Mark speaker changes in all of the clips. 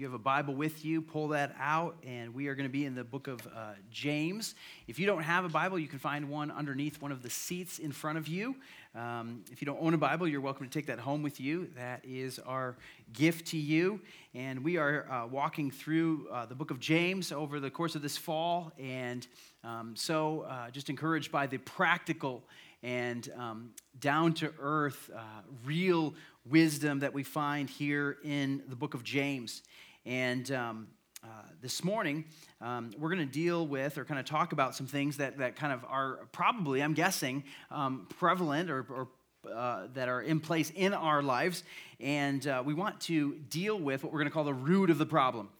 Speaker 1: you have a Bible with you, pull that out, and we are going to be in the book of uh, James. If you don't have a Bible, you can find one underneath one of the seats in front of you. Um, if you don't own a Bible, you're welcome to take that home with you. That is our gift to you. And we are uh, walking through uh, the book of James over the course of this fall, and um, so uh, just encouraged by the practical and um, down to earth, uh, real wisdom that we find here in the book of James. And um, uh, this morning, um, we're going to deal with or kind of talk about some things that, that kind of are probably, I'm guessing, um, prevalent or, or uh, that are in place in our lives. And uh, we want to deal with what we're going to call the root of the problem.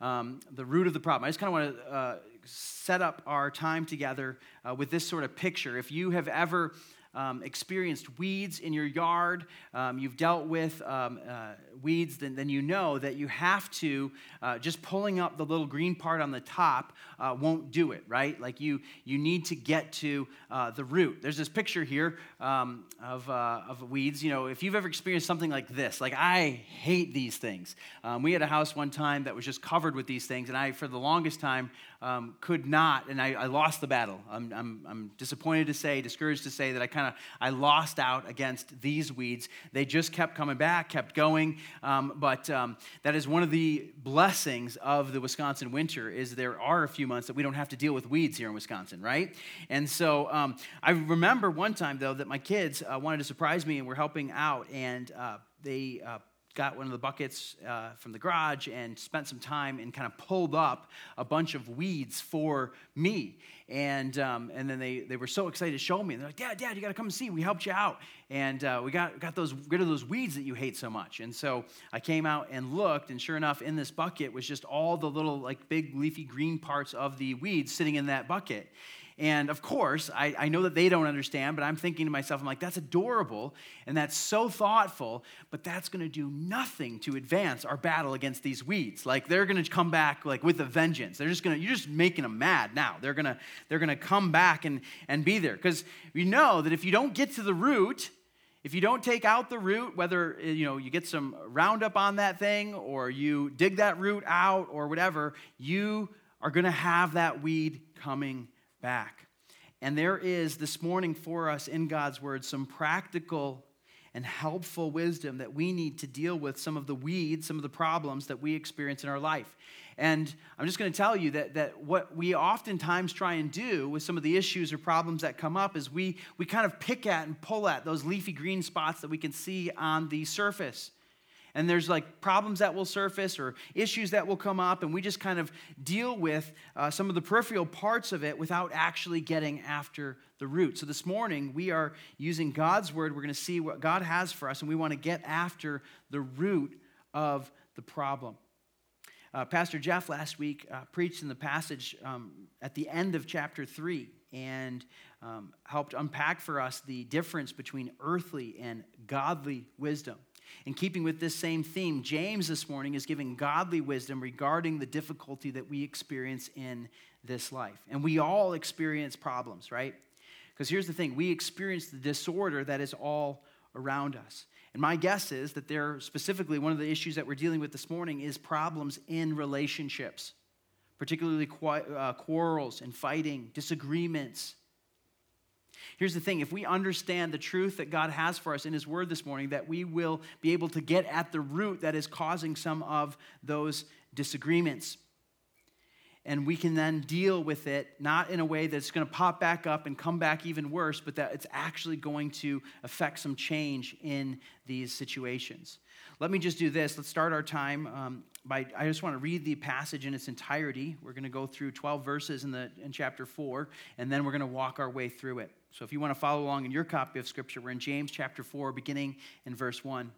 Speaker 1: Um, the root of the problem. I just kind of want to uh, set up our time together uh, with this sort of picture. If you have ever um, experienced weeds in your yard, um, you've dealt with um, uh, weeds, then, then you know that you have to, uh, just pulling up the little green part on the top uh, won't do it, right? Like you, you need to get to uh, the root. There's this picture here um, of, uh, of weeds. You know, if you've ever experienced something like this, like I hate these things. Um, we had a house one time that was just covered with these things, and I, for the longest time, um, could not, and I, I lost the battle. I'm, I'm, I'm disappointed to say, discouraged to say that I kind of, I lost out against these weeds. They just kept coming back, kept going. Um, but um, that is one of the blessings of the Wisconsin winter is there are a few months that we don't have to deal with weeds here in Wisconsin, right? And so um, I remember one time though that my kids uh, wanted to surprise me and were helping out, and uh, they uh, got one of the buckets uh, from the garage and spent some time and kind of pulled up a bunch of weeds for me. And, um, and then they, they were so excited to show me. And they're like, Dad, Dad, you got to come see. We helped you out. And uh, we got, got those, rid of those weeds that you hate so much. And so I came out and looked, and sure enough, in this bucket was just all the little, like, big leafy green parts of the weeds sitting in that bucket. And of course, I, I know that they don't understand, but I'm thinking to myself, I'm like, that's adorable and that's so thoughtful, but that's going to do nothing to advance our battle against these weeds. Like they're going to come back like with a vengeance. They're just going to, you're just making them mad now. They're going to, they're going to come back and, and be there. Because we know that if you don't get to the root, if you don't take out the root, whether eh, you know you get some roundup on that thing or you dig that root out or whatever, you are going to have that weed coming back. And there is this morning for us in God's Word some practical and helpful wisdom that we need to deal with some of the weeds, some of the problems that we experience in our life. And I'm just going to tell you that, that what we oftentimes try and do with some of the issues or problems that come up is we, we kind of pick at and pull at those leafy green spots that we can see on the surface and there's like problems that will surface or issues that will come up, and we just kind of deal with uh, some of the peripheral parts of it without actually getting after the root. So this morning, we are using God's word. We're going to see what God has for us, and we want to get after the root of the problem. Uh, Pastor Jeff last week uh, preached in the passage um, at the end of chapter 3 and um, helped unpack for us the difference between earthly and godly wisdom. In keeping with this same theme, James this morning is giving godly wisdom regarding the difficulty that we experience in this life. And we all experience problems, right? Because here's the thing we experience the disorder that is all around us. And my guess is that there, specifically, one of the issues that we're dealing with this morning is problems in relationships, particularly uh, quarrels and fighting, disagreements, Here's the thing if we understand the truth that God has for us in His Word this morning, that we will be able to get at the root that is causing some of those disagreements. And we can then deal with it, not in a way that's going to pop back up and come back even worse, but that it's actually going to affect some change in these situations. Let me just do this. Let's start our time um, by, I just want to read the passage in its entirety. We're going to go through 12 verses in, the, in chapter 4, and then we're going to walk our way through it. So if you want to follow along in your copy of Scripture, we're in James chapter 4, beginning in verse 1. It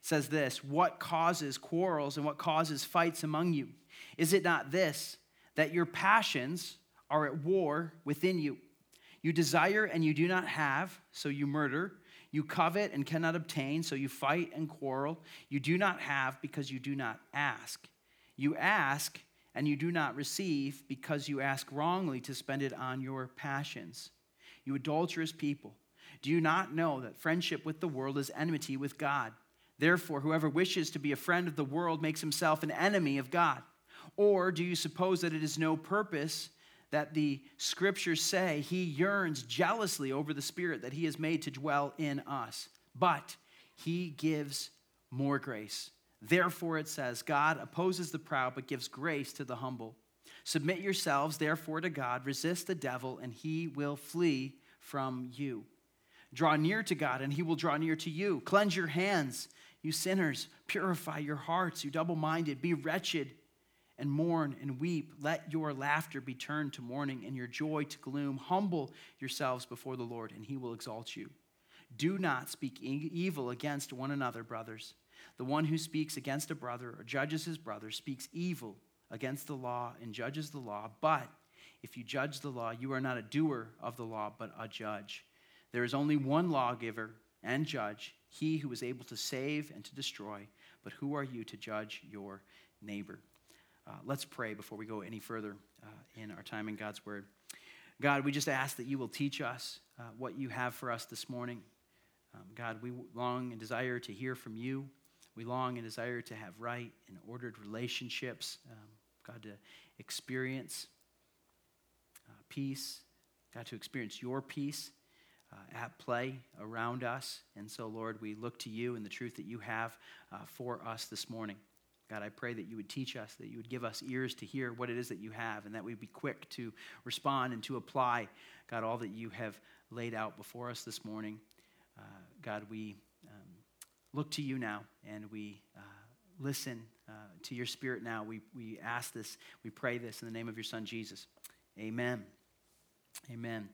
Speaker 1: says this What causes quarrels and what causes fights among you? Is it not this, that your passions are at war within you? You desire and you do not have, so you murder. You covet and cannot obtain, so you fight and quarrel. You do not have because you do not ask. You ask and you do not receive because you ask wrongly to spend it on your passions you adulterous people, do you not know that friendship with the world is enmity with God? Therefore, whoever wishes to be a friend of the world makes himself an enemy of God. Or do you suppose that it is no purpose that the scriptures say he yearns jealously over the spirit that he has made to dwell in us? But he gives more grace. Therefore, it says, God opposes the proud, but gives grace to the humble. Submit yourselves, therefore, to God, resist the devil, and he will flee from you. Draw near to God, and he will draw near to you. Cleanse your hands you sinners, purify your hearts, you double minded, be wretched and mourn and weep. Let your laughter be turned to mourning and your joy to gloom. Humble yourselves before the Lord, and he will exalt you. Do not speak evil against one another, brothers. The one who speaks against a brother or judges his brother speaks evil against the law and judges the law. But if you judge the law, you are not a doer of the law, but a judge. There is only one lawgiver and judge, he who is able to save and to destroy. But who are you to judge your neighbor? Uh, let's pray before we go any further uh, in our time in God's Word. God, we just ask that you will teach us uh, what you have for us this morning. Um, God, we long and desire to hear from you. We long and desire to have right and ordered relationships. Um, God, to experience uh, peace. God, to experience your peace uh, at play around us. And so, Lord, we look to you and the truth that you have uh, for us this morning. God, I pray that you would teach us, that you would give us ears to hear what it is that you have, and that we'd be quick to respond and to apply, God, all that you have laid out before us this morning. Uh, God, we um, look to you now and we uh, listen uh, to your spirit now. We, we ask this, we pray this in the name of your son, Jesus. Amen. Amen.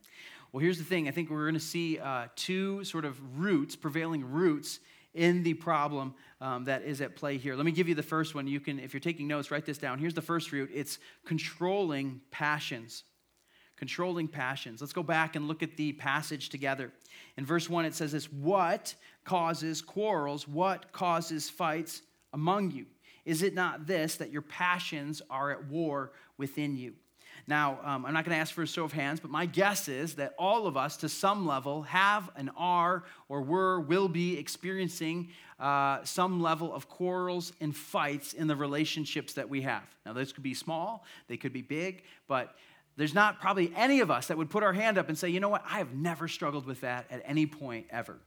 Speaker 1: Well, here's the thing I think we're going to see uh, two sort of roots, prevailing roots in the problem um, that is at play here. Let me give you the first one. You can, if you're taking notes, write this down. Here's the first root it's controlling passions. Controlling passions. Let's go back and look at the passage together. In verse 1, it says this What causes quarrels? What causes fights among you? Is it not this, that your passions are at war within you? Now, um, I'm not going to ask for a show of hands, but my guess is that all of us, to some level, have and are or were, will be experiencing uh, some level of quarrels and fights in the relationships that we have. Now, those could be small, they could be big, but there's not probably any of us that would put our hand up and say, you know what, I have never struggled with that at any point ever.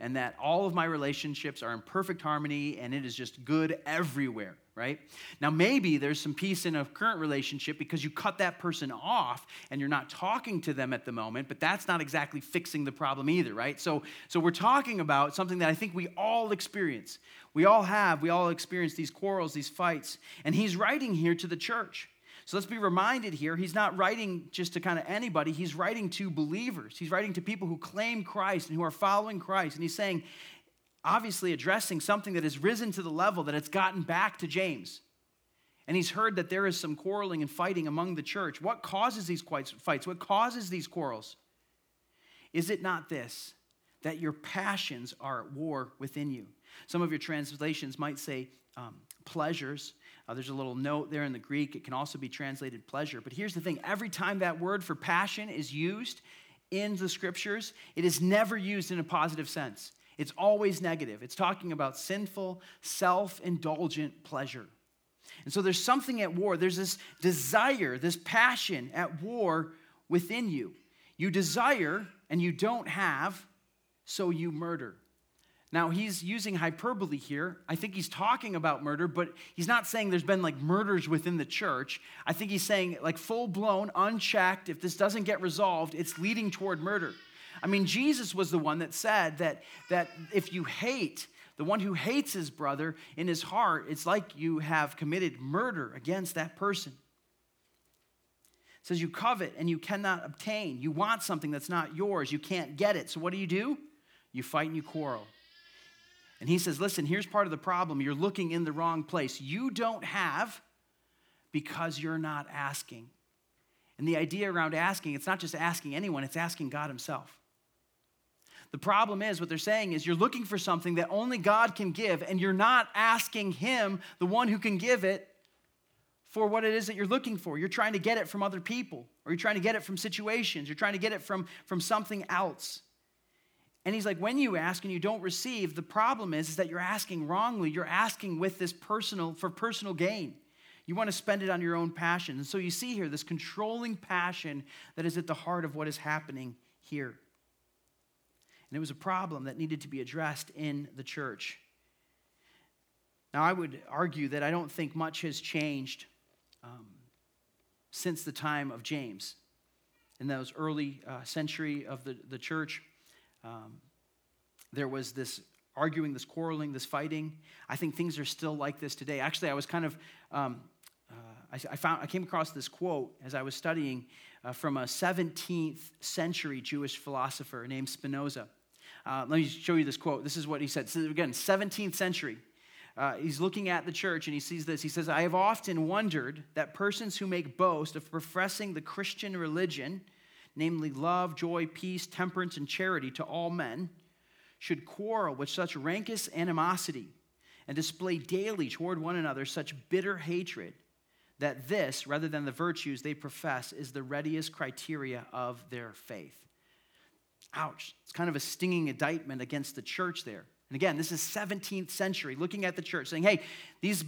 Speaker 1: And that all of my relationships are in perfect harmony and it is just good everywhere, right? Now, maybe there's some peace in a current relationship because you cut that person off and you're not talking to them at the moment, but that's not exactly fixing the problem either, right? So, so we're talking about something that I think we all experience. We all have, we all experience these quarrels, these fights. And he's writing here to the church. So let's be reminded here, he's not writing just to kind of anybody, he's writing to believers. He's writing to people who claim Christ and who are following Christ. And he's saying, obviously addressing something that has risen to the level that it's gotten back to James. And he's heard that there is some quarreling and fighting among the church. What causes these fights? What causes these quarrels? Is it not this, that your passions are at war within you? Some of your translations might say um, pleasures. Uh, there's a little note there in the Greek. It can also be translated pleasure. But here's the thing every time that word for passion is used in the scriptures, it is never used in a positive sense. It's always negative. It's talking about sinful, self indulgent pleasure. And so there's something at war. There's this desire, this passion at war within you. You desire and you don't have, so you murder. Now, he's using hyperbole here. I think he's talking about murder, but he's not saying there's been like murders within the church. I think he's saying, like, full blown, unchecked, if this doesn't get resolved, it's leading toward murder. I mean, Jesus was the one that said that, that if you hate, the one who hates his brother in his heart, it's like you have committed murder against that person. It says you covet and you cannot obtain. You want something that's not yours. You can't get it. So what do you do? You fight and you quarrel. And he says, Listen, here's part of the problem. You're looking in the wrong place. You don't have because you're not asking. And the idea around asking, it's not just asking anyone, it's asking God Himself. The problem is, what they're saying is, you're looking for something that only God can give, and you're not asking Him, the one who can give it, for what it is that you're looking for. You're trying to get it from other people, or you're trying to get it from situations, you're trying to get it from, from something else. And he's like, when you ask and you don't receive, the problem is, is that you're asking wrongly. You're asking with this personal, for personal gain. You want to spend it on your own passion. And so you see here this controlling passion that is at the heart of what is happening here. And it was a problem that needed to be addressed in the church. Now, I would argue that I don't think much has changed um, since the time of James. In those early uh, century of the, the church, um, there was this arguing, this quarreling, this fighting. I think things are still like this today. Actually, I was kind of, um, uh, I, I, found, I came across this quote as I was studying uh, from a 17th century Jewish philosopher named Spinoza. Uh, let me show you this quote. This is what he said. So again, 17th century. Uh, he's looking at the church and he sees this. He says, I have often wondered that persons who make boast of professing the Christian religion, namely love, joy, peace, temperance, and charity to all men, should quarrel with such rancorous animosity and display daily toward one another such bitter hatred that this, rather than the virtues they profess, is the readiest criteria of their faith. Ouch. It's kind of a stinging indictment against the church there. And again, this is 17th century, looking at the church, saying, hey, these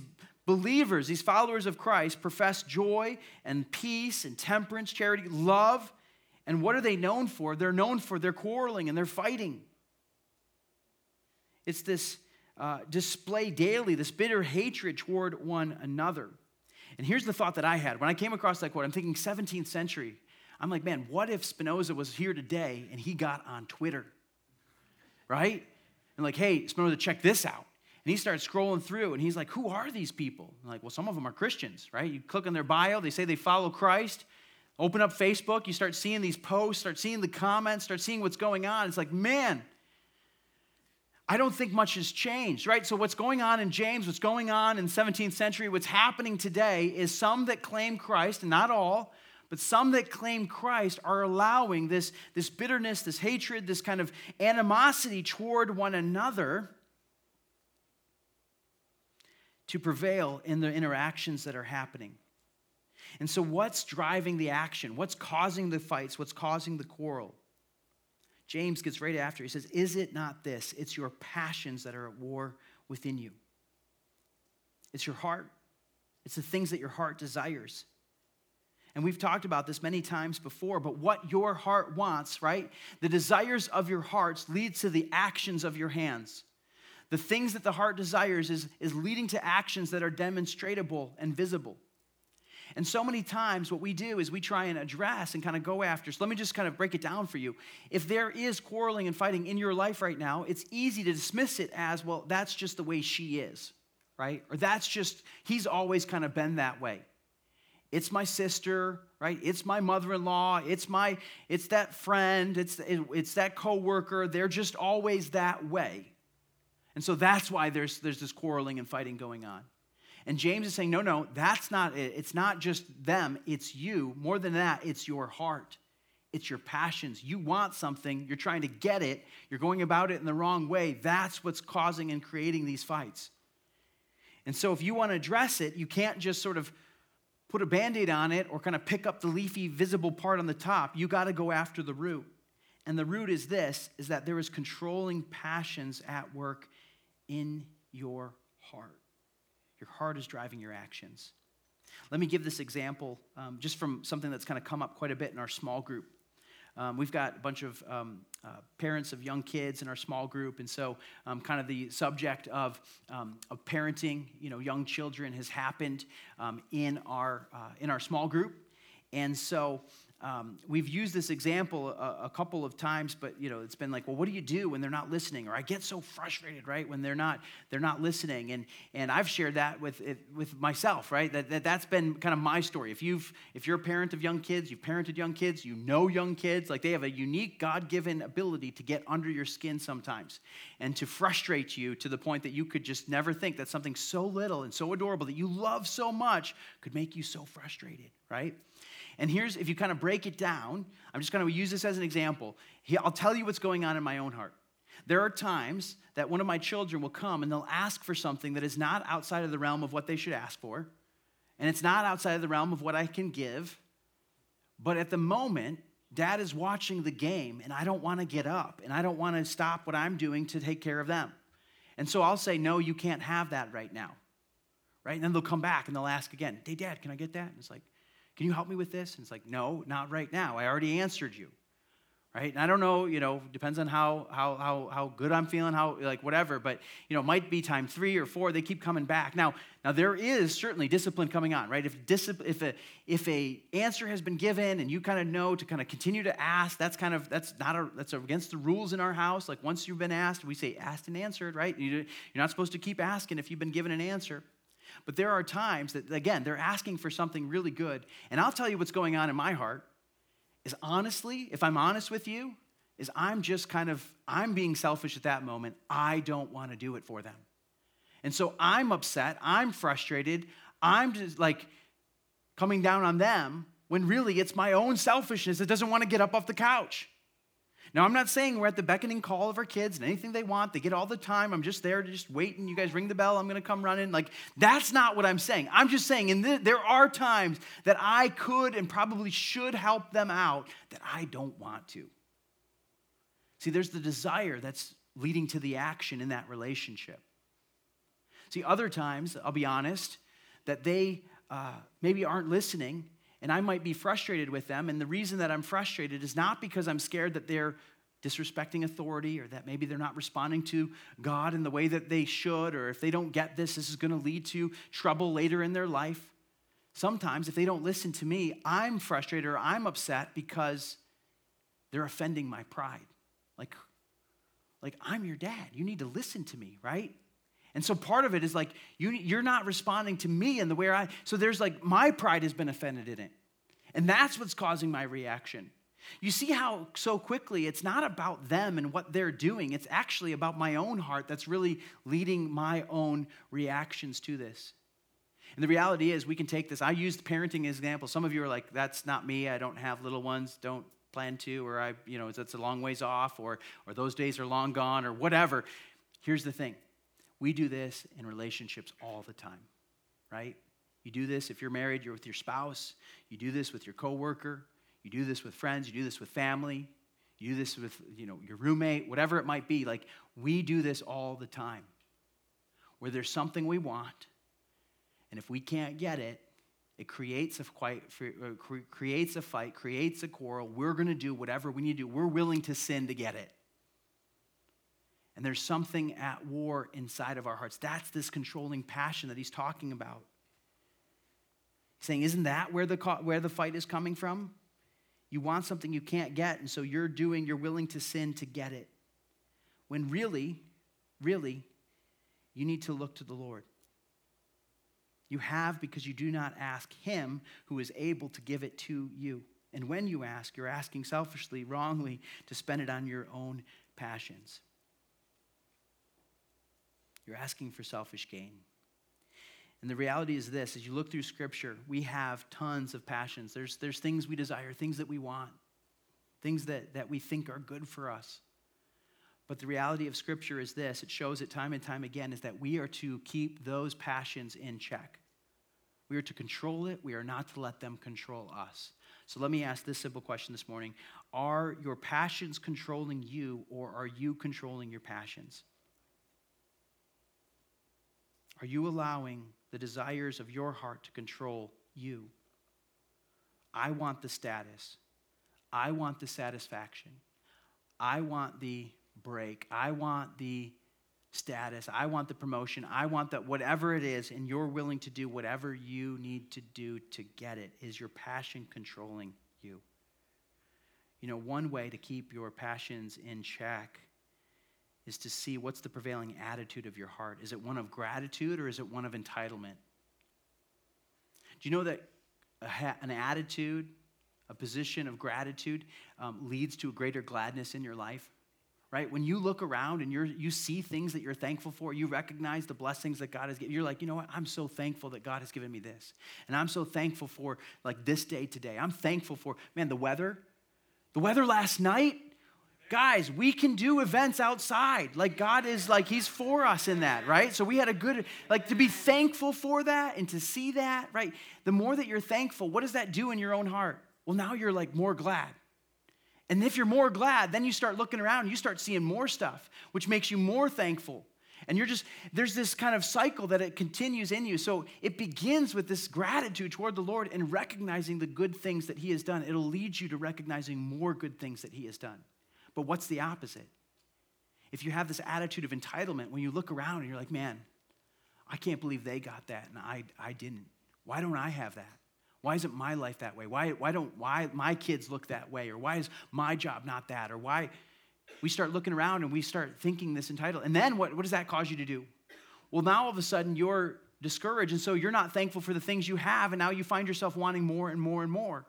Speaker 1: believers, these followers of Christ, profess joy and peace and temperance, charity, love. And what are they known for? They're known for their quarreling and their fighting. It's this uh, display daily, this bitter hatred toward one another. And here's the thought that I had when I came across that quote. I'm thinking 17th century. I'm like, man, what if Spinoza was here today and he got on Twitter? Right? and like, hey, Spinoza, check this out. And he starts scrolling through and he's like, who are these people? I'm like, well, some of them are Christians, right? You click on their bio, they say they follow Christ. Open up Facebook, you start seeing these posts, start seeing the comments, start seeing what's going on. It's like, man, I don't think much has changed, right? So, what's going on in James, what's going on in 17th century, what's happening today is some that claim Christ, and not all, but some that claim Christ are allowing this, this bitterness, this hatred, this kind of animosity toward one another to prevail in the interactions that are happening. And so, what's driving the action? What's causing the fights? What's causing the quarrel? James gets right after. He says, Is it not this? It's your passions that are at war within you. It's your heart, it's the things that your heart desires. And we've talked about this many times before, but what your heart wants, right? The desires of your hearts leads to the actions of your hands. The things that the heart desires is, is leading to actions that are demonstrable and visible. And so many times, what we do is we try and address and kind of go after. So let me just kind of break it down for you. If there is quarreling and fighting in your life right now, it's easy to dismiss it as, well, that's just the way she is, right? Or that's just, he's always kind of been that way. It's my sister, right? It's my mother-in-law. It's my, it's that friend. It's, it's that coworker. They're just always that way. And so that's why there's, there's this quarreling and fighting going on. And James is saying, no, no, that's not it. It's not just them, it's you. More than that, it's your heart. It's your passions. You want something, you're trying to get it, you're going about it in the wrong way. That's what's causing and creating these fights. And so if you want to address it, you can't just sort of put a band aid on it or kind of pick up the leafy, visible part on the top. You got to go after the root. And the root is this is that there is controlling passions at work in your heart. Your heart is driving your actions. Let me give this example um, just from something that's kind of come up quite a bit in our small group. Um, we've got a bunch of um, uh, parents of young kids in our small group, and so um, kind of the subject of, um, of parenting, you know, young children has happened um, in our uh, in our small group, and so um, we've used this example a, a, couple of times, but you know, it's been like, well, what do you do when they're not listening? Or I get so frustrated, right, when they're not they're not listening. And and I've shared that with with myself, right? That, that that's been kind of my story. If you've if you're a parent of young kids, you've parented young kids, you know young kids, like they have a unique God-given ability to get under your skin sometimes and to frustrate you to the point that you could just never think that something so little and so adorable that you love so much could make you so frustrated, right? And here's, if you kind of break it down, I'm just going to use this as an example. I'll tell you what's going on in my own heart. There are times that one of my children will come and they'll ask for something that is not outside of the realm of what they should ask for, and it's not outside of the realm of what I can give. But at the moment, Dad is watching the game and I don't want to get up and I don't want to stop what I'm doing to take care of them. And so I'll say, No, you can't have that right now. Right? And then they'll come back and they'll ask again, Hey, Dad, can I get that? And it's like, Can you help me with this? And it's like, No, not right now. I already answered you right? And I don't know, you know, depends on how how how how good I'm feeling, how like whatever, but you know, might be time three or four. They keep coming back. Now, now there is certainly discipline coming on, right? If discipline, if a if a answer has been given and you kind of know to kind of continue to ask, that's kind of that's not a that's against the rules in our house. Like once you've been asked, we say asked and answered, right? You, you're not supposed to keep asking if you've been given an answer. But there are times that again they're asking for something really good, and I'll tell you what's going on in my heart is honestly, if I'm honest with you, is I'm just kind of, I'm being selfish at that moment. I don't want to do it for them. And so I'm upset, I'm frustrated, I'm just like coming down on them when really it's my own selfishness that doesn't want to get up off the couch. Now, I'm not saying we're at the beckoning call of our kids and anything they want, they get all the time. I'm just there to just wait and you guys ring the bell, I'm going to come running. Like, that's not what I'm saying. I'm just saying, in the, there are times that I could and probably should help them out that I don't want to. See, there's the desire that's leading to the action in that relationship. See, other times, I'll be honest, that they uh, maybe aren't listening and I might be frustrated with them. And the reason that I'm frustrated is not because I'm scared that they're disrespecting authority or that maybe they're not responding to God in the way that they should, or if they don't get this, this is going to lead to trouble later in their life. Sometimes, if they don't listen to me, I'm frustrated or I'm upset because they're offending my pride. Like, like I'm your dad. You need to listen to me, right? And so part of it is like, you, you're not responding to me in the way I, so there's like, my pride has been offended in it. And that's what's causing my reaction. You see how so quickly it's not about them and what they're doing. It's actually about my own heart that's really leading my own reactions to this. And the reality is, we can take this. I used parenting as an example. Some of you are like, that's not me. I don't have little ones. Don't plan to. Or I, you know, that's a long ways off. Or, or those days are long gone. Or whatever. Here's the thing we do this in relationships all the time, right? You do this if you're married, you're with your spouse. You do this with your coworker. You do this with friends. You do this with family. You do this with you know, your roommate, whatever it might be. Like, we do this all the time. Where there's something we want, and if we can't get it, it creates a, quite, uh, creates a fight, creates a quarrel. We're going to do whatever we need to do. We're willing to sin to get it. And there's something at war inside of our hearts. That's this controlling passion that he's talking about. He's saying, Isn't that where the, where the fight is coming from? You want something you can't get, and so you're doing, you're willing to sin to get it. When really, really, you need to look to the Lord. You have because you do not ask Him who is able to give it to you. And when you ask, you're asking selfishly, wrongly, to spend it on your own passions. You're asking for selfish gain. And the reality is this as you look through Scripture, we have tons of passions. There's, there's things we desire, things that we want, things that, that we think are good for us. But the reality of Scripture is this it shows it time and time again is that we are to keep those passions in check. We are to control it, we are not to let them control us. So let me ask this simple question this morning Are your passions controlling you, or are you controlling your passions? Are you allowing the desires of your heart to control you? I want the status. I want the satisfaction. I want the break. I want the status. I want the promotion. I want that whatever it is, and you're willing to do whatever you need to do to get it. Is your passion controlling you? You know, one way to keep your passions in check is to see what's the prevailing attitude of your heart. Is it one of gratitude or is it one of entitlement? Do you know that an attitude, a position of gratitude, um, leads to a greater gladness in your life? Right? When you look around and you you see things that you're thankful for, you recognize the blessings that God has given. You're like, you know what? I'm so thankful that God has given me this. And I'm so thankful for like this day today. I'm thankful for, man, the weather. The weather last night, guys, we can do events outside. Like God is like He's for us in that, right? So we had a good, like to be thankful for that and to see that, right? The more that you're thankful, what does that do in your own heart? Well, now you're like more glad. And if you're more glad, then you start looking around you start seeing more stuff, which makes you more thankful. And you're just, there's this kind of cycle that it continues in you. So it begins with this gratitude toward the Lord and recognizing the good things that He has done. It'll lead you to recognizing more good things that He has done. But what's the opposite? If you have this attitude of entitlement, when you look around and you're like, man, I can't believe they got that and I, I didn't. Why don't I have that? Why isn't my life that way? Why, why don't why my kids look that way? Or why is my job not that? Or why we start looking around and we start thinking this entitled. And then what, what does that cause you to do? Well, now all of a sudden you're discouraged, and so you're not thankful for the things you have, and now you find yourself wanting more and more and more.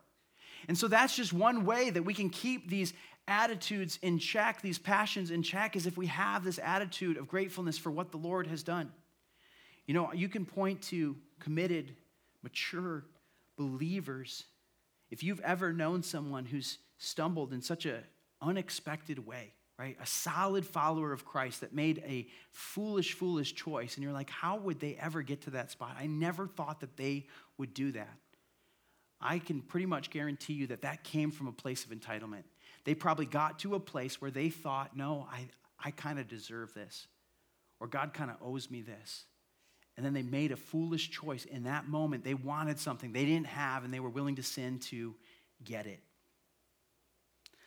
Speaker 1: And so that's just one way that we can keep these attitudes in check, these passions in check, is if we have this attitude of gratefulness for what the Lord has done. You know, you can point to committed, mature believers. If you've ever known someone who's stumbled in such an unexpected way, right? A solid follower of Christ that made a foolish, foolish choice. And you're like, how would they ever get to that spot? I never thought that they would do that. I can pretty much guarantee you that that came from a place of entitlement. They probably got to a place where they thought, no, I, I kind of deserve this, or God kind of owes me this. And then they made a foolish choice. In that moment, they wanted something they didn't have, and they were willing to sin to get it.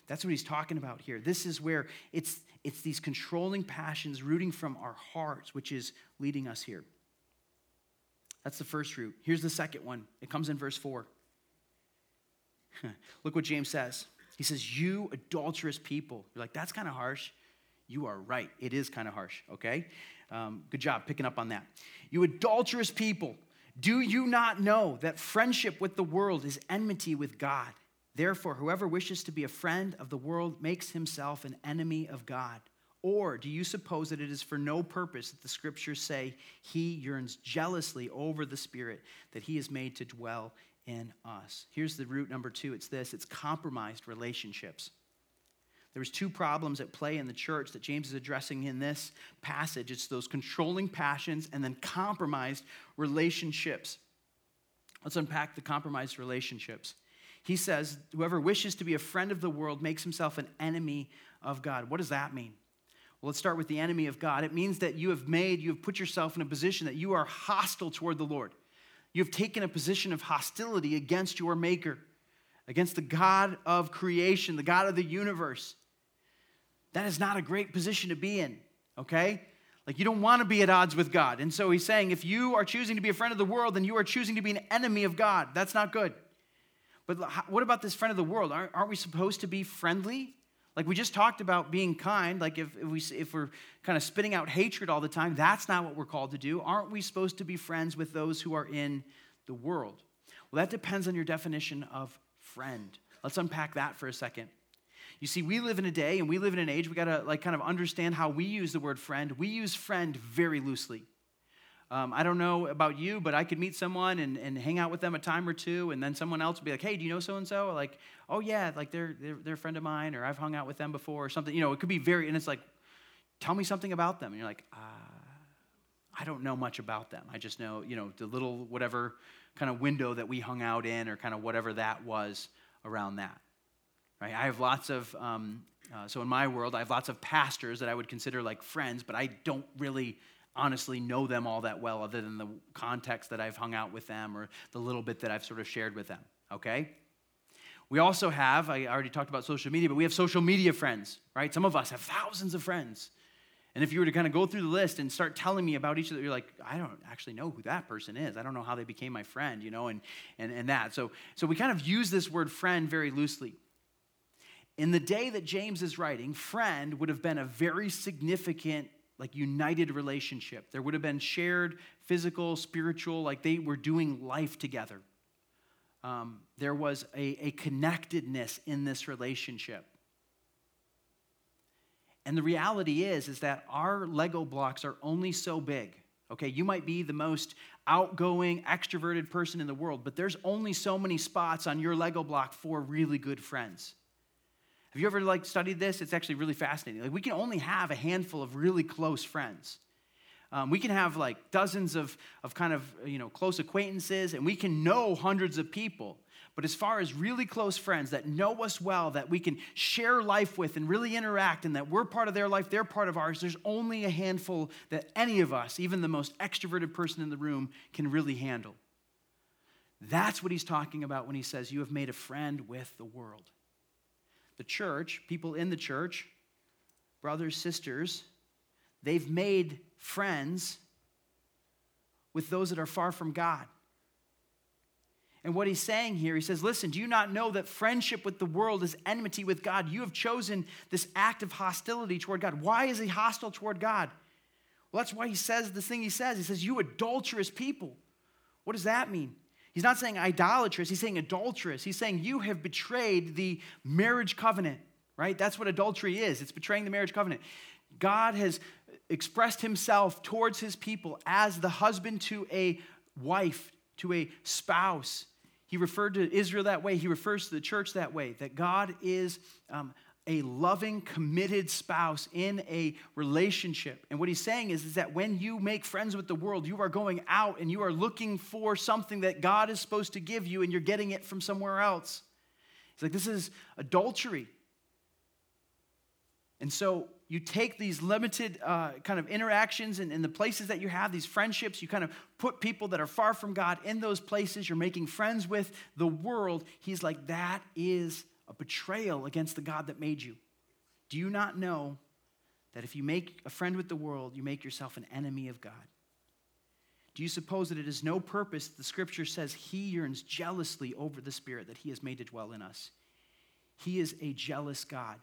Speaker 1: That's what he's talking about here. This is where it's, it's these controlling passions rooting from our hearts, which is leading us here. That's the first root. Here's the second one. It comes in verse 4. Look what James says. He says, You adulterous people. You're like, that's kind of harsh. You are right. It is kind of harsh, okay? Um, good job picking up on that. You adulterous people. Do you not know that friendship with the world is enmity with God? Therefore, whoever wishes to be a friend of the world makes himself an enemy of God. Or do you suppose that it is for no purpose that the scriptures say he yearns jealously over the spirit that he is made to dwell in us? Here's the root number two it's this it's compromised relationships. There's two problems at play in the church that James is addressing in this passage. It's those controlling passions and then compromised relationships. Let's unpack the compromised relationships. He says, Whoever wishes to be a friend of the world makes himself an enemy of God. What does that mean? Well, let's start with the enemy of God. It means that you have made, you have put yourself in a position that you are hostile toward the Lord. You have taken a position of hostility against your Maker, against the God of creation, the God of the universe. That is not a great position to be in, okay? Like you don't want to be at odds with God. And so he's saying if you are choosing to be a friend of the world, then you are choosing to be an enemy of God. That's not good. But what about this friend of the world? Aren't, aren't we supposed to be friendly? Like we just talked about being kind. Like if, if, we, if we're kind of spitting out hatred all the time, that's not what we're called to do. Aren't we supposed to be friends with those who are in the world? Well, that depends on your definition of friend. Let's unpack that for a second. You see, we live in a day and we live in an age, we gotta like kind of understand how we use the word friend. We use friend very loosely. Um, I don't know about you, but I could meet someone and, and hang out with them a time or two, and then someone else would be like, hey, do you know so and so? Like, oh, yeah, like they're, they're, they're a friend of mine, or I've hung out with them before, or something. You know, it could be very, and it's like, tell me something about them. And you're like, uh, I don't know much about them. I just know, you know, the little whatever kind of window that we hung out in, or kind of whatever that was around that. Right? I have lots of, um, uh, so in my world, I have lots of pastors that I would consider like friends, but I don't really honestly know them all that well, other than the context that I've hung out with them or the little bit that I've sort of shared with them, okay? We also have, I already talked about social media, but we have social media friends, right? Some of us have thousands of friends. And if you were to kind of go through the list and start telling me about each of them, you're like, I don't actually know who that person is. I don't know how they became my friend, you know, and, and, and that. So, so we kind of use this word friend very loosely. In the day that James is writing, friend would have been a very significant like united relationship. There would have been shared physical, spiritual, like they were doing life together. Um, there was a, a connectedness in this relationship. And the reality is, is that our Lego blocks are only so big. Okay, you might be the most outgoing, extroverted person in the world, but there's only so many spots on your Lego block for really good friends. Have you ever like studied this? It's actually really fascinating. Like we can only have a handful of really close friends. Um, we can have like dozens of, of kind of you know close acquaintances, and we can know hundreds of people. But But as far as really close friends that know us well, that we can share life with and really interact, and that we're part of their life, they're part of ours, there's only a handful that any of us, even the most extroverted person in the room, can really handle. That's what he's talking about when he says, You have made a friend with the world. The church, people in the church, brothers, sisters, they've made friends with those that are far from God. And what he's saying here, he says, Listen, do you not know that friendship with the world is enmity with God? You have chosen this act of hostility toward God. Why is he hostile toward God? Well, that's why he says this thing he says. He says, You adulterous people. What does that mean? He's not saying idolatrous, he's saying adulterous. He's saying you have betrayed the marriage covenant, right? That's what adultery is it's betraying the marriage covenant. God has expressed himself towards his people as the husband to a wife, to a spouse. He referred to Israel that way. He refers to the church that way, that God is um, a loving, committed spouse in a relationship. And what he's saying is, is that when you make friends with the world, you are going out and you are looking for something that God is supposed to give you and you're getting it from somewhere else. He's like, this is adultery. And so you take these limited uh, kind of interactions and, and the places that you have, these friendships, you kind of put people that are far from God in those places. You're making friends with the world. He's like, that is a betrayal against the God that made you. Do you not know that if you make a friend with the world, you make yourself an enemy of God? Do you suppose that it is no purpose the scripture says he yearns jealously over the spirit that he has made to dwell in us? He is a jealous God.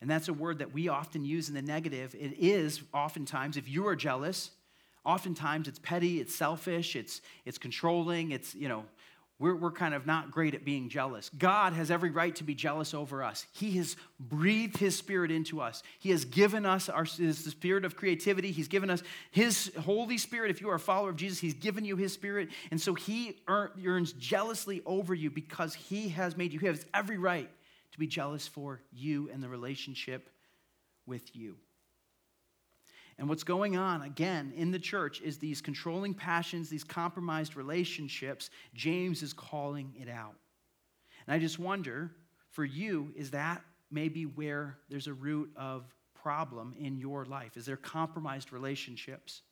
Speaker 1: And that's a word that we often use in the negative. It is oftentimes, if you are jealous, oftentimes it's petty, it's selfish, it's, it's controlling, it's, you know, we're, we're kind of not great at being jealous. God has every right to be jealous over us. He has breathed His Spirit into us. He has given us our, his, the spirit of creativity. He's given us His Holy Spirit. If you are a follower of Jesus, He's given you His Spirit. And so He yearns jealously over you because He has made you. He has every right to be jealous for you and the relationship with you. And what's going on, again, in the church is these controlling passions, these compromised relationships. James is calling it out. And I just wonder for you, is that maybe where there's a root of problem in your life? Is there compromised relationships?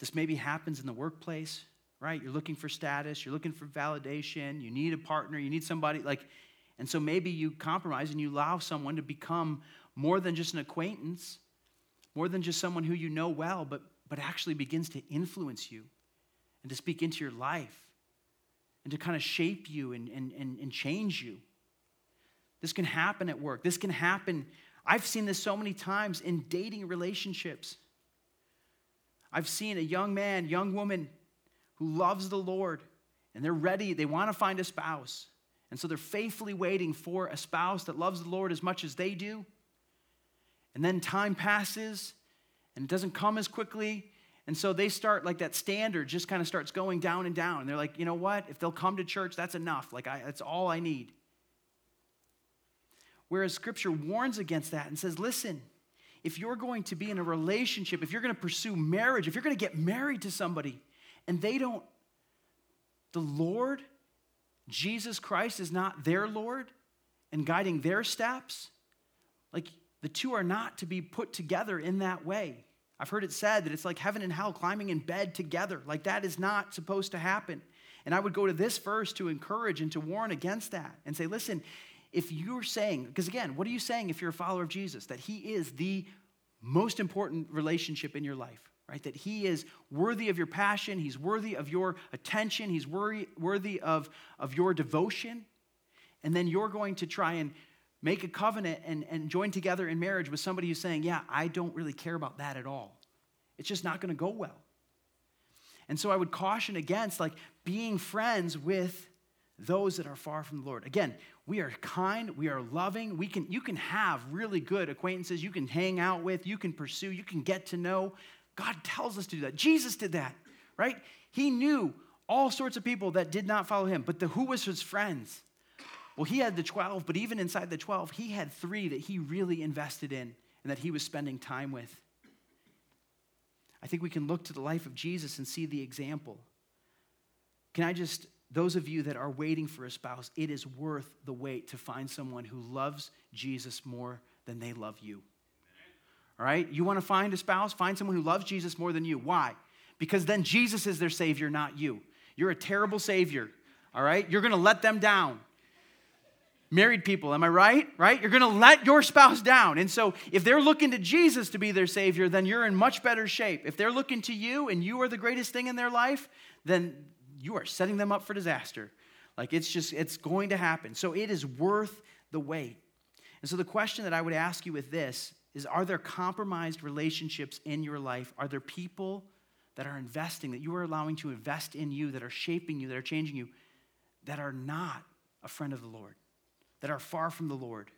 Speaker 1: This maybe happens in the workplace, right? You're looking for status, you're looking for validation, you need a partner, you need somebody like, and so maybe you compromise and you allow someone to become more than just an acquaintance more than just someone who you know well, but, but actually begins to influence you and to speak into your life and to kind of shape you and, and, and, and change you. This can happen at work. This can happen. I've seen this so many times in dating relationships. I've seen a young man, young woman who loves the Lord and they're ready, they want to find a spouse. And so they're faithfully waiting for a spouse that loves the Lord as much as they do. And then time passes and it doesn't come as quickly. And so they start like that standard just kind of starts going down and down. And they're like, you know what? If they'll come to church, that's enough. Like, I, that's all I need. Whereas scripture warns against that and says, listen, if you're going to be in a relationship, if you're going to pursue marriage, if you're going to get married to somebody and they don't, the Lord, Jesus Christ, is not their Lord and guiding their steps, like the two are not to be put together in that way. I've heard it said that it's like heaven and hell climbing in bed together. Like that is not supposed to happen. And I would go to this verse to encourage and to warn against that and say, listen, if you're saying, because again, what are you saying if you're a follower of Jesus? That he is the most important relationship in your life, right? That he is worthy of your passion, he's worthy of your attention, he's worthy, worthy of, of your devotion. And then you're going to try and make a covenant and, and join together in marriage with somebody who's saying, Yeah, I don't really care about that at all. It's just not going to go well. And so I would caution against like being friends with those that are far from the Lord. Again, we are kind, we are loving. We can you can have really good acquaintances, you can hang out with, you can pursue, you can get to know. God tells us to do that. Jesus did that, right? He knew all sorts of people that did not follow him, but the who was his friends? Well, he had the 12, but even inside the 12, he had three that he really invested in and that he was spending time with. I think we can look to the life of Jesus and see the example. Can I just those of you that are waiting for a spouse, it is worth the wait to find someone who loves Jesus more than they love you. All right? You want to find a spouse? Find someone who loves Jesus more than you. Why? Because then Jesus is their Savior, not you. You're a terrible Savior. All right? You're going to let them down. Married people, am I right? Right? You're going to let your spouse down. And so if they're looking to Jesus to be their Savior, then you're in much better shape. If they're looking to you and you are the greatest thing in their life, then you are setting them up for disaster. Like it's just, it's going to happen. So it is worth the wait. And so the question that I would ask you with this is Are there compromised relationships in your life? Are there people that are investing, that you are allowing to invest in you, that are shaping you, that are changing you, that are not a friend of the Lord, that are far from the Lord?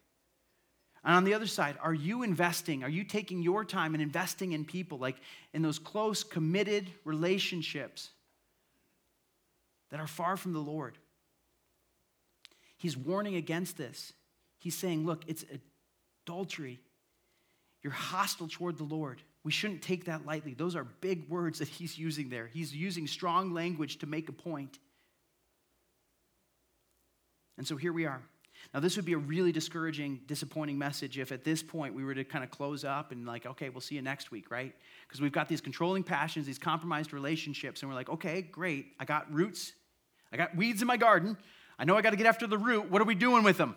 Speaker 1: And on the other side, are you investing? Are you taking your time and investing in people, like in those close, committed relationships that are far from the Lord. He's warning against this. He's saying, look, it's adultery. You're hostile toward the Lord. We shouldn't take that lightly. Those are big words that he's using there. He's using strong language to make a point. And so here we are. Now, this would be a really discouraging, disappointing message if at this point we were to kind of close up and, like, okay, we'll see you next week, right? Because we've got these controlling passions, these compromised relationships, and we're like, okay, great. I got roots I got weeds in my garden. I know I got to get after the root. What are we doing with them?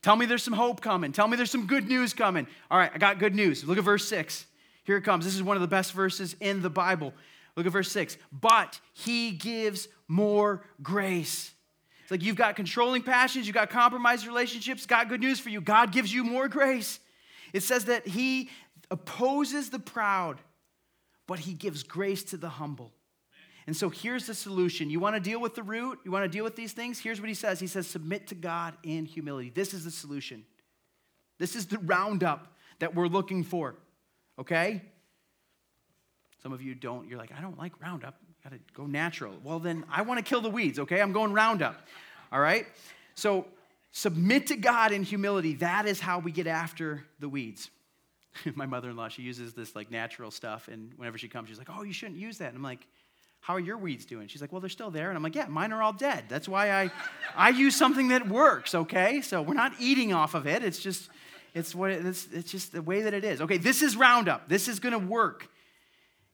Speaker 1: Tell me there's some hope coming. Tell me there's some good news coming. All right, I got good news. Look at verse 6. Here it comes. This is one of the best verses in the Bible. Look at verse 6. But he gives more grace. Like you've got controlling passions, you've got compromised relationships. Got good news for you. God gives you more grace. It says that he opposes the proud, but he gives grace to the humble. And so here's the solution. You want to deal with the root? You want to deal with these things? Here's what he says He says, submit to God in humility. This is the solution. This is the roundup that we're looking for, okay? Some of you don't. You're like, I don't like roundup. Got to go natural. Well, then I want to kill the weeds, okay? I'm going roundup, all right? So submit to God in humility. That is how we get after the weeds. My mother in law, she uses this like natural stuff, and whenever she comes, she's like, Oh, you shouldn't use that. And I'm like, how are your weeds doing? She's like, well, they're still there. And I'm like, yeah, mine are all dead. That's why I, I use something that works, okay? So we're not eating off of it. It's just, it's what it, it's, it's just the way that it is. Okay, this is Roundup. This is going to work.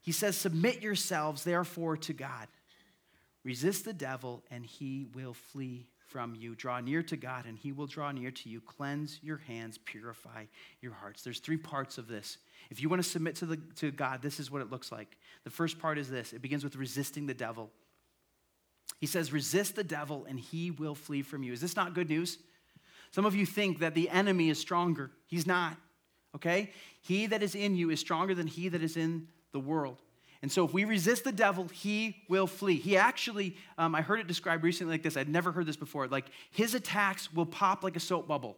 Speaker 1: He says, submit yourselves, therefore, to God. Resist the devil, and he will flee from you. Draw near to God, and he will draw near to you. Cleanse your hands, purify your hearts. There's three parts of this. If you want to submit to, the, to God, this is what it looks like. The first part is this it begins with resisting the devil. He says, resist the devil and he will flee from you. Is this not good news? Some of you think that the enemy is stronger. He's not, okay? He that is in you is stronger than he that is in the world. And so if we resist the devil, he will flee. He actually, um, I heard it described recently like this. I'd never heard this before. Like his attacks will pop like a soap bubble.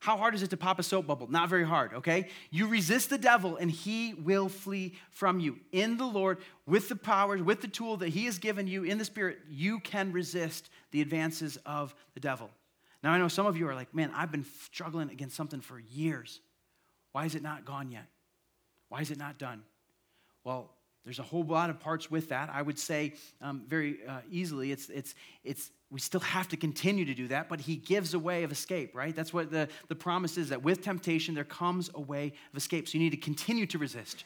Speaker 1: How hard is it to pop a soap bubble? Not very hard, okay? You resist the devil and he will flee from you. In the Lord, with the power, with the tool that he has given you in the Spirit, you can resist the advances of the devil. Now, I know some of you are like, man, I've been struggling against something for years. Why is it not gone yet? Why is it not done? Well, there's a whole lot of parts with that. I would say um, very uh, easily, it's, it's, it's we still have to continue to do that, but he gives a way of escape, right? That's what the, the promise is that with temptation, there comes a way of escape. So you need to continue to resist.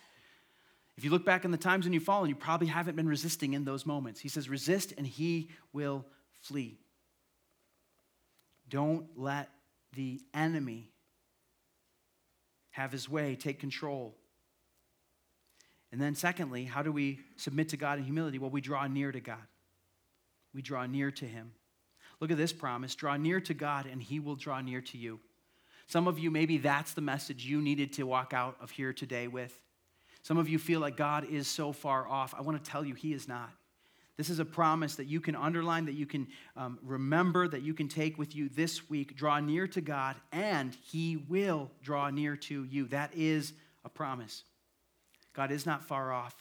Speaker 1: If you look back in the times when you've fallen, you probably haven't been resisting in those moments. He says, resist and he will flee. Don't let the enemy have his way, take control. And then, secondly, how do we submit to God in humility? Well, we draw near to God. We draw near to Him. Look at this promise draw near to God, and He will draw near to you. Some of you, maybe that's the message you needed to walk out of here today with. Some of you feel like God is so far off. I want to tell you, He is not. This is a promise that you can underline, that you can um, remember, that you can take with you this week. Draw near to God, and He will draw near to you. That is a promise. God is not far off,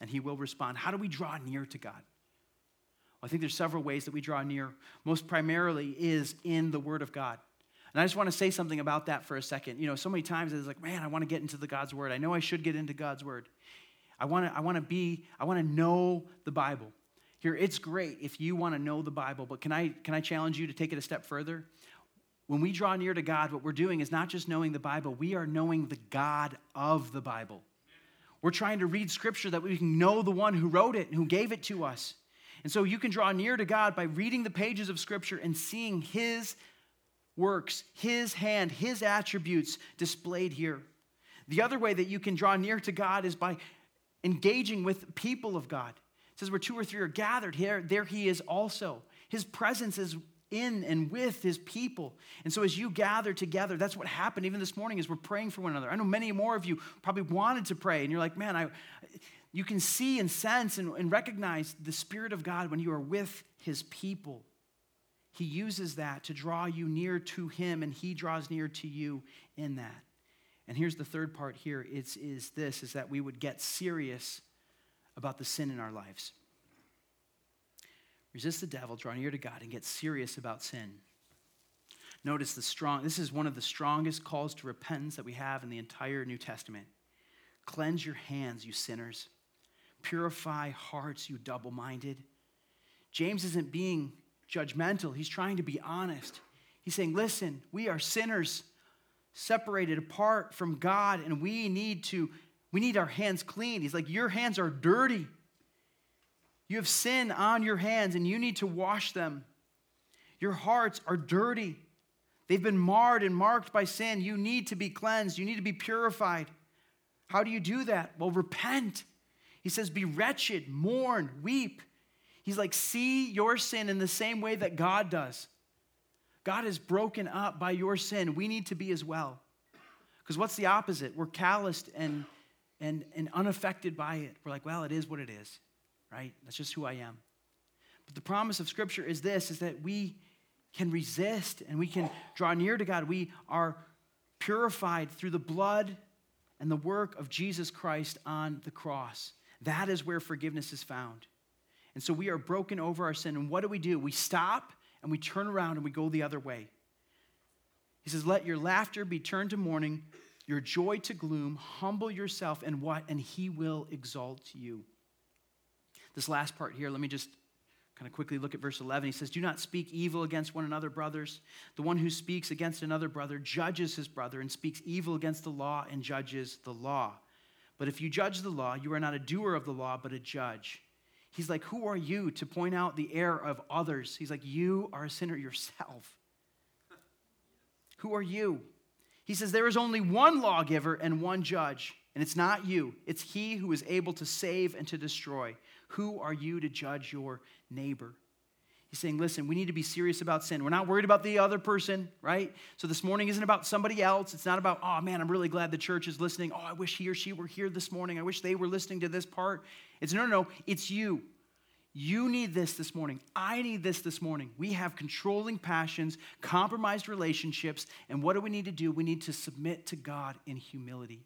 Speaker 1: and He will respond. How do we draw near to God? Well, I think there's several ways that we draw near. Most primarily is in the Word of God. And I just want to say something about that for a second. You know, so many times it's like, man, I want to get into the God's Word. I know I should get into God's Word. I want to, I want to be, I want to know the Bible. Here, it's great if you want to know the Bible, but can I, can I challenge you to take it a step further? When we draw near to God, what we're doing is not just knowing the Bible, we are knowing the God of the Bible. We're trying to read scripture that we can know the one who wrote it and who gave it to us. And so you can draw near to God by reading the pages of scripture and seeing his works, his hand, his attributes displayed here. The other way that you can draw near to God is by engaging with people of God. It says where two or three are gathered, here there he is also. His presence is in and with his people. And so as you gather together, that's what happened even this morning as we're praying for one another. I know many more of you probably wanted to pray, and you're like, man, I you can see and sense and, and recognize the Spirit of God when you are with his people. He uses that to draw you near to him, and he draws near to you in that. And here's the third part here it's, is this is that we would get serious about the sin in our lives. Resist the devil, draw near to God, and get serious about sin. Notice the strong, this is one of the strongest calls to repentance that we have in the entire New Testament. Cleanse your hands, you sinners. Purify hearts, you double minded. James isn't being judgmental, he's trying to be honest. He's saying, Listen, we are sinners separated apart from God, and we need to. We need our hands clean. He's like, Your hands are dirty. You have sin on your hands and you need to wash them. Your hearts are dirty. They've been marred and marked by sin. You need to be cleansed. You need to be purified. How do you do that? Well, repent. He says, Be wretched, mourn, weep. He's like, See your sin in the same way that God does. God is broken up by your sin. We need to be as well. Because what's the opposite? We're calloused and, and, and unaffected by it. We're like, Well, it is what it is right? That's just who I am. But the promise of Scripture is this is that we can resist and we can draw near to God. We are purified through the blood and the work of Jesus Christ on the cross. That is where forgiveness is found. And so we are broken over our sin. And what do we do? We stop and we turn around and we go the other way. He says, Let your laughter be turned to mourning, your joy to gloom. Humble yourself and what? And he will exalt you. This last part here, let me just kind of quickly look at verse 11. He says, Do not speak evil against one another, brothers. The one who speaks against another brother judges his brother and speaks evil against the law and judges the law. But if you judge the law, you are not a doer of the law, but a judge. He's like, Who are you to point out the error of others? He's like, You are a sinner yourself. Who are you? He says, There is only one lawgiver and one judge, and it's not you. It's he who is able to save and to destroy. Who are you to judge your neighbor? He's saying, listen, we need to be serious about sin. We're not worried about the other person, right? So this morning isn't about somebody else. It's not about, oh man, I'm really glad the church is listening. Oh, I wish he or she were here this morning. I wish they were listening to this part. It's no, no, no. It's you. You need this this morning. I need this this morning. We have controlling passions, compromised relationships, and what do we need to do? We need to submit to God in humility.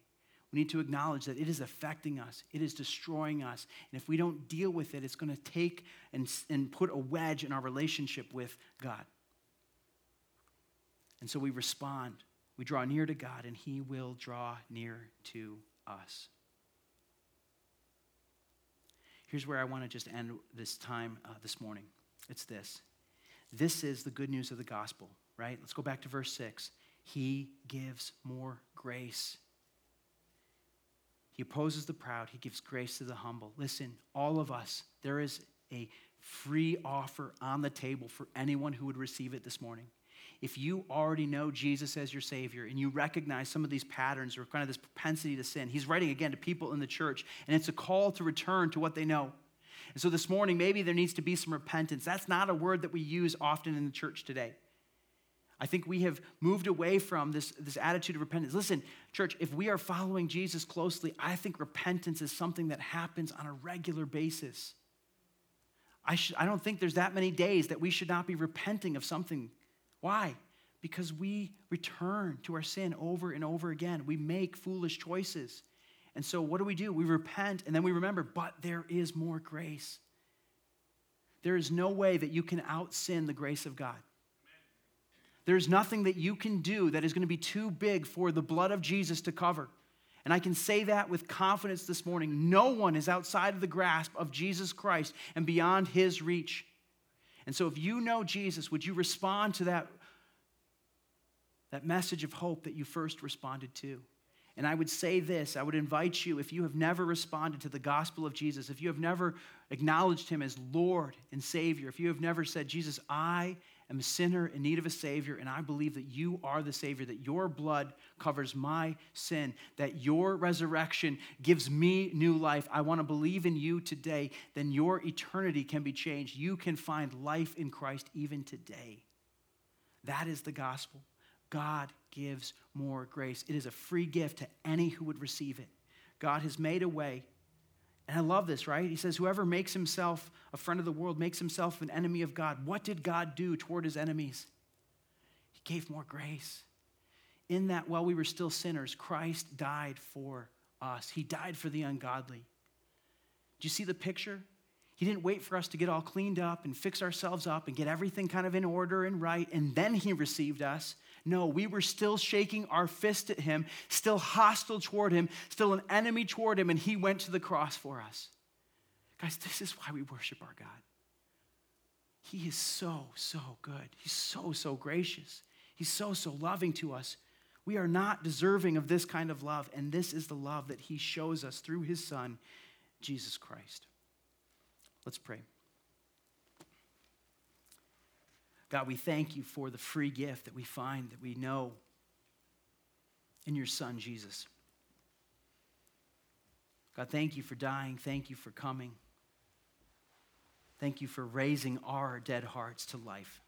Speaker 1: We need to acknowledge that it is affecting us, it is destroying us. And if we don't deal with it, it's going to take and, and put a wedge in our relationship with God. And so we respond. We draw near to God, and He will draw near to us. Here's where I want to just end this time uh, this morning it's this. This is the good news of the gospel, right? Let's go back to verse 6. He gives more grace. He opposes the proud, he gives grace to the humble. Listen, all of us, there is a free offer on the table for anyone who would receive it this morning. If you already know Jesus as your Savior and you recognize some of these patterns or kind of this propensity to sin, he's writing again to people in the church, and it's a call to return to what they know. And so this morning, maybe there needs to be some repentance. That's not a word that we use often in the church today. I think we have moved away from this, this attitude of repentance. Listen, church, if we are following Jesus closely, I think repentance is something that happens on a regular basis. I, should, I don't think there's that many days that we should not be repenting of something. Why? Because we return to our sin over and over again. We make foolish choices. And so, what do we do? We repent and then we remember, but there is more grace. There is no way that you can out sin the grace of God. There's nothing that you can do that is going to be too big for the blood of Jesus to cover. And I can say that with confidence this morning. No one is outside of the grasp of Jesus Christ and beyond his reach. And so, if you know Jesus, would you respond to that, that message of hope that you first responded to? And I would say this I would invite you, if you have never responded to the gospel of Jesus, if you have never acknowledged him as Lord and Savior, if you have never said, Jesus, I am a sinner in need of a Savior, and I believe that you are the Savior, that your blood covers my sin, that your resurrection gives me new life. I want to believe in you today, then your eternity can be changed. You can find life in Christ even today. That is the gospel. God gives more grace. It is a free gift to any who would receive it. God has made a way. And I love this, right? He says, Whoever makes himself a friend of the world makes himself an enemy of God. What did God do toward his enemies? He gave more grace. In that, while we were still sinners, Christ died for us. He died for the ungodly. Do you see the picture? He didn't wait for us to get all cleaned up and fix ourselves up and get everything kind of in order and right, and then He received us. No, we were still shaking our fist at him, still hostile toward him, still an enemy toward him, and he went to the cross for us. Guys, this is why we worship our God. He is so, so good. He's so, so gracious. He's so, so loving to us. We are not deserving of this kind of love, and this is the love that he shows us through his son, Jesus Christ. Let's pray. God, we thank you for the free gift that we find, that we know in your Son, Jesus. God, thank you for dying. Thank you for coming. Thank you for raising our dead hearts to life.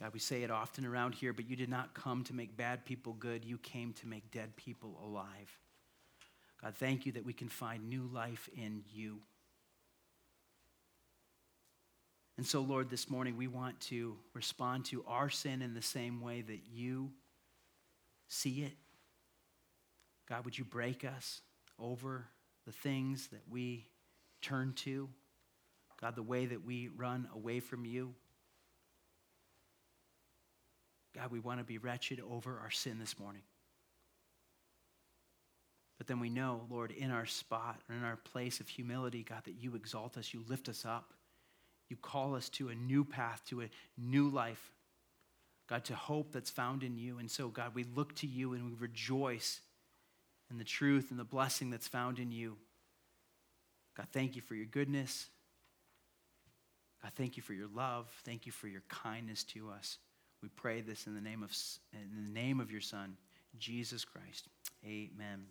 Speaker 1: God, we say it often around here, but you did not come to make bad people good. You came to make dead people alive. God, thank you that we can find new life in you. And so, Lord, this morning we want to respond to our sin in the same way that you see it. God, would you break us over the things that we turn to? God, the way that we run away from you. God, we want to be wretched over our sin this morning. But then we know, Lord, in our spot in our place of humility, God, that you exalt us, you lift us up. You call us to a new path, to a new life. God, to hope that's found in you. And so, God, we look to you and we rejoice in the truth and the blessing that's found in you. God, thank you for your goodness. God, thank you for your love. Thank you for your kindness to us. We pray this in the name of, in the name of your Son, Jesus Christ. Amen.